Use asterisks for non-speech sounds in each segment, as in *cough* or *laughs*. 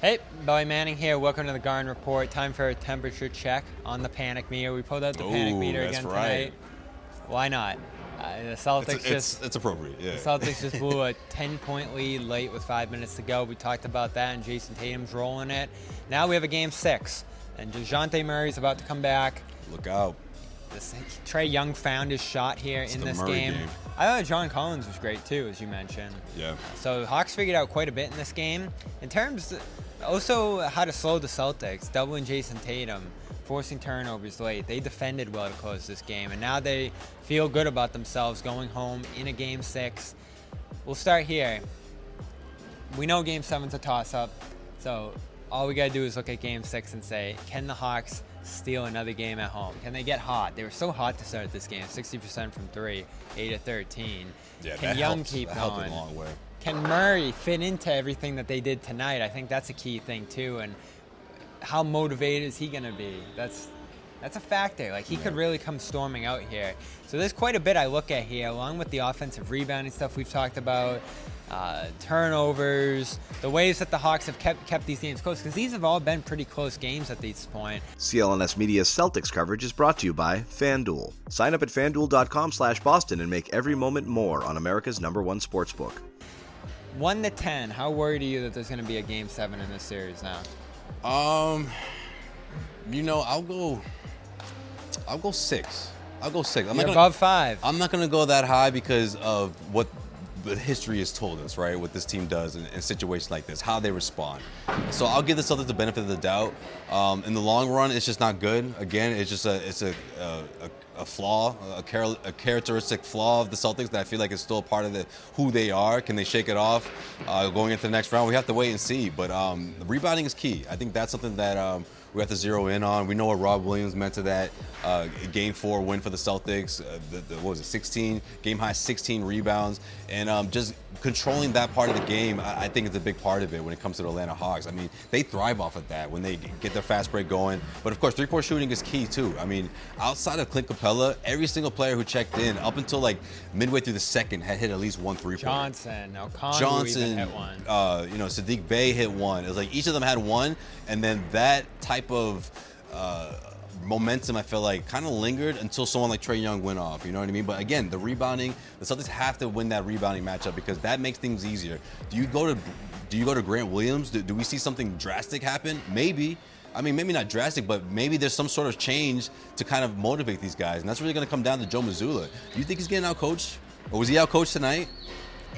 Hey, Bobby Manning here. Welcome to the Garden Report. Time for a temperature check on the panic meter. We pulled out the panic meter again right. tonight. Why not? Uh, the Celtics It's, just it's, it's appropriate, yeah. the Celtics just blew a *laughs* 10 point lead late with five minutes to go. We talked about that, and Jayson Tatum's rolling it. Now we have a game six, and Dejounte Murray's about to come back. Look out. This, Trae Young found his shot here in the this game. game. I thought John Collins was great too, as you mentioned. Yeah. So Hawks figured out quite a bit in this game. In terms, also how to slow the Celtics, doubling Jayson Tatum, forcing turnovers late. They defended well to close this game, and now they feel good about themselves going home in a game six. We'll start here. We know Game Seven's a toss-up, so all we gotta do is look at Game Six and say, can the Hawks steal another game at home? Can they get hot? They were so hot to start this game, 60% from three, 8 to 13. Yeah, can Young helps. keep that going? long way. Can Murray fit into everything that they did tonight? I think that's a key thing too. And how motivated is he going to be? That's that's a factor. Like he could really come storming out here. So there's quite a bit I look at here, along with the offensive rebounding stuff we've talked about, uh, turnovers, the ways that the Hawks have kept kept these games close because these have all been pretty close games at this point. CLNS Media's Celtics coverage is brought to you by FanDuel. Sign up at fanduel.com slash Boston and make every moment more on America's number one sportsbook. One to ten, how worried are you that there's going to be a game seven in this series now? Um, you know, I'll go. I'll go six. I'll go six. I'm You're not gonna, above five. I'm not gonna go that high because of what the history has told us, right? What this team does in, in situations like this, how they respond. So I'll give the Celtics the benefit of the doubt. Um, in the long run, it's just not good. Again, it's just a it's a a, a, a flaw, a, char- a characteristic flaw of the Celtics that I feel like is still part of the who they are. Can they shake it off uh, going into the next round? We have to wait and see. But um, rebounding is key. I think that's something that. Um, we have to zero in on. We know what Rob Williams meant to that uh, game four win for the Celtics. Uh, the, the, what was it, 16 game high, 16 rebounds, and um, just controlling that part of the game. I, I think it's a big part of it when it comes to the Atlanta Hawks. I mean, they thrive off of that when they get their fast break going. But of course, three point shooting is key too. I mean, outside of Clint Capela, every single player who checked in up until like midway through the second had hit at least one three point. Johnson, O'Connor Johnson, hit one. Uh, you know, Saddiq Bey hit one. It was like each of them had one, and then that type of uh, momentum, I feel like, kind of lingered until someone like Trae Young went off. You know what I mean? But again, the rebounding, the Celtics have to win that rebounding matchup because that makes things easier. Do you go to, do you go to Grant Williams? Do, do we see something drastic happen? Maybe. I mean, maybe not drastic, but maybe there's some sort of change to kind of motivate these guys, and that's really going to come down to Joe Mazzulla. Do you think he's getting out coached, or was he out coached tonight?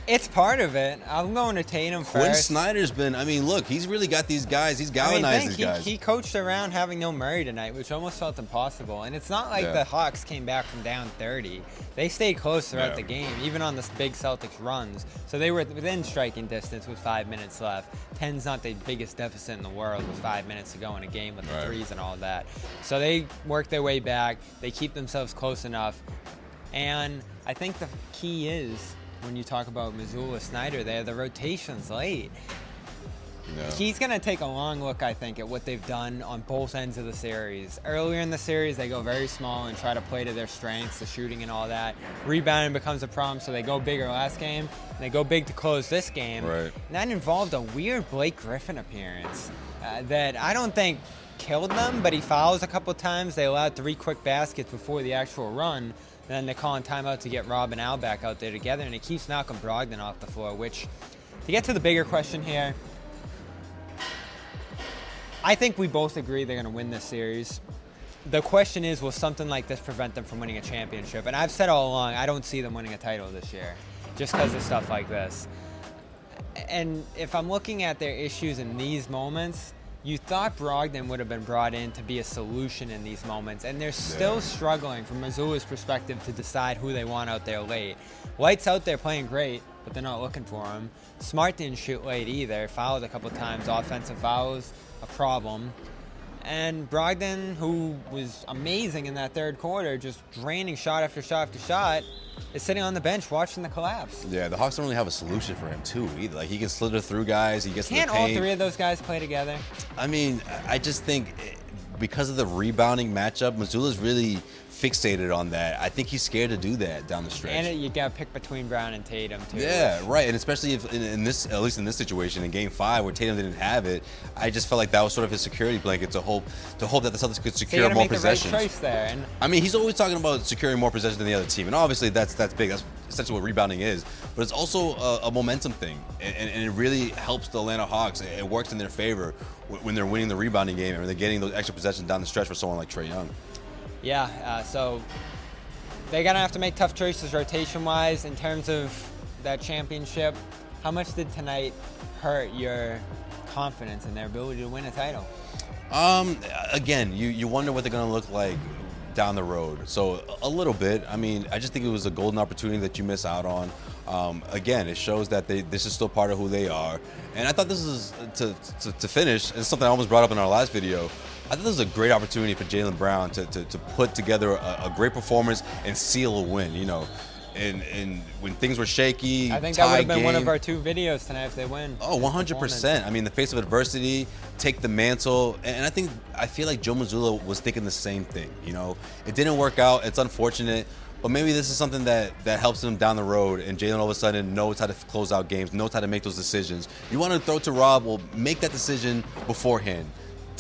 It's part of it. I'm going to Tatum Quin first. Snyder's been. I mean, look, he's really got these guys. He's I mean, galvanized these he, guys. he coached around having no Murray tonight, which almost felt impossible. And it's not like Yeah. the Hawks came back from down 30. They stayed close throughout Yeah. the game, even on the big Celtics runs. So they were within striking distance with five minutes left. Ten's not the biggest deficit in the world with five minutes to go in a game with the Right. threes and all that. So they work their way back. They keep themselves close enough. And I think the key is when you talk about Mazzulla Snyder there, the rotation's late. Yeah. He's going to take a long look, I think, at what they've done on both ends of the series. Earlier in the series, they go very small and try to play to their strengths, the shooting and all that. Rebounding becomes a problem, so they go bigger last game. And they go big to close this game. Right. And that involved a weird Blake Griffin appearance uh, that I don't think killed them, but he fouls a couple times. They allowed three quick baskets before the actual run. And then they're calling timeout to get Rob and Al back out there together, and it keeps Malcolm Brogdon off the floor, which, to get to the bigger question here, I think we both agree they're going to win this series. The question is, will something like this prevent them from winning a championship? And I've said all along, I don't see them winning a title this year, just because of stuff like this. And if I'm looking at their issues in these moments, you thought Brogdon would have been brought in to be a solution in these moments, and they're still yeah. struggling from Mazzulla's perspective to decide who they want out there late. White's out there playing great, but they're not looking for him. Smart didn't shoot late either, fouled a couple times, offensive fouls, a problem. And Brogdon, who was amazing in that third quarter, just draining shot after shot after shot, is sitting on the bench watching the collapse. Yeah, the Hawks don't really have a solution for him too either. Like he can slither through guys. He gets. Can't all three of those guys play together? I mean, I just think eh, because of the rebounding matchup, Mazzulla's really fixated on that. I think he's scared to do that down the stretch. And you got to pick between Brown and Tatum too. Yeah, right. And especially if in, in, this, at least in this situation, in Game Five where Tatum didn't have it, I just felt like that was sort of his security blanket to hope to hope that the Celtics could secure so more possessions. Right choice there. And I mean, he's always talking about securing more possessions than the other team, and obviously that's that's big. That's essentially what rebounding is. But it's also a, a momentum thing, and, and, and, it really helps the Atlanta Hawks. It, it works in their favor when they're winning the rebounding game and they're getting those extra possessions down the stretch for someone like Trae Young. Yeah, uh, so they're gonna have to make tough choices rotation-wise in terms of that championship. How much did tonight hurt your confidence in their ability to win a title? Um, again, you, you wonder what they're going to look like down the road. So a little bit. I mean, I just think it was a golden opportunity that you miss out on. Um, again, it shows that they, this is still part of who they are. And I thought this is to, to, to finish, It's something I almost brought up in our last video. I think this is a great opportunity for Jaylen Brown to, to, to, put together a, a, great performance and seal a win. You know, and and when things were shaky, I think that would have been game, one of our two videos tonight if they win. Oh, 100 percent. I mean, the face of adversity, take the mantle, and I think I feel like Joe Mazzulla was thinking the same thing. You know, it didn't work out. It's unfortunate. But maybe this is something that, that helps him down the road, and Jalen all of a sudden knows how to close out games, knows how to make those decisions. You want to throw to Rob? Well, make that decision beforehand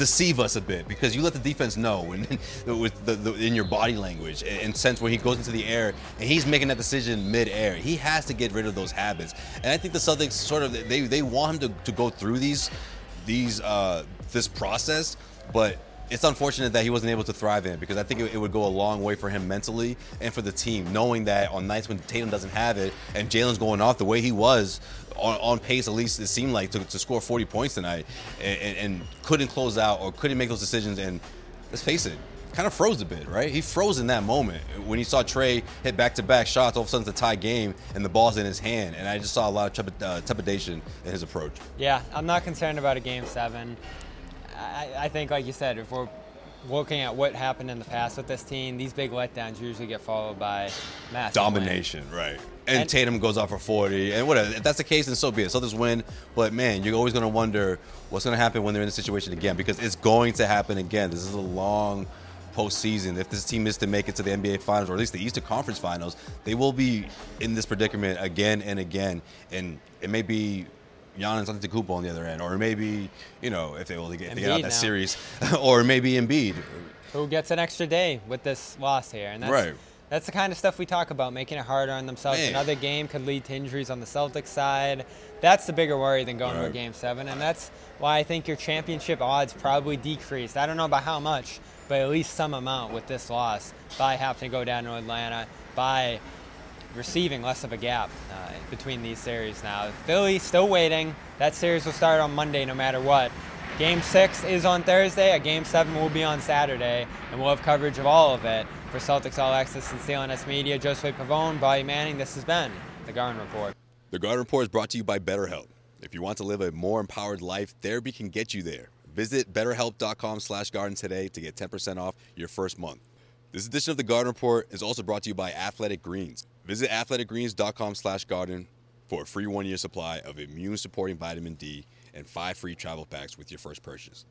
deceive us a bit because you let the defense know and, *laughs* with the, the, in your body language and sense when he goes into the air and he's making that decision mid-air. He has to get rid of those habits, and I think the Celtics sort of they they want him to, to go through these these uh, this process, but it's unfortunate that he wasn't able to thrive in because I think it, would go a long way for him mentally and for the team, knowing that on nights when Tatum doesn't have it and Jaylen's going off the way he was on, on pace, at least it seemed like, to, to score 40 points tonight and, and, and, couldn't close out or couldn't make those decisions. And let's face it, kind of froze a bit, right? He froze in that moment when he saw Trae hit back-to-back shots. All of a sudden, it's a tie game, and the ball's in his hand. And I just saw a lot of uh, trepidation in his approach. Yeah, I'm not concerned about a game seven. I, I think, like you said, if we're looking at what happened in the past with this team, these big letdowns usually get followed by massive domination, right? And, and, Tatum goes off for 40, and whatever. If that's the case, then so be it. Celtics win, but man, you're always going to wonder what's going to happen when they're in the situation again because it's going to happen again. This is a long postseason. If this team is to make it to the NBA Finals or at least the Eastern Conference Finals, they will be in this predicament again and again, and it may be Giannis Antetokounmpo on the other end, or maybe you know if they will get, get out of that now. series, *laughs* or maybe Embiid. Who gets an extra day with this loss here, and that's, right. That's the kind of stuff we talk about, making it harder on themselves. Man. Another game could lead to injuries on the Celtics side. That's the bigger worry than going right. to a game seven, and that's why I think your championship odds probably decreased. I don't know by how much, but at least some amount with this loss by having to go down to Atlanta, by receiving less of a gap uh, between these series now. Philly still waiting. That series will start on Monday no matter what. Game six is on Thursday. A game seven will be on Saturday, and we'll have coverage of all of it. For Celtics All Access and CLNS Media, Josue Pavon, Bobby Manning, this has been The Garden Report. The Garden Report is brought to you by BetterHelp. If you want to live a more empowered life, therapy can get you there. Visit betterhelp.com slash garden today to get 10% off your first month. This edition of The Garden Report is also brought to you by Athletic Greens. Visit athleticgreens.com slash garden for a free one-year supply of immune-supporting vitamin D and five free travel packs with your first purchase.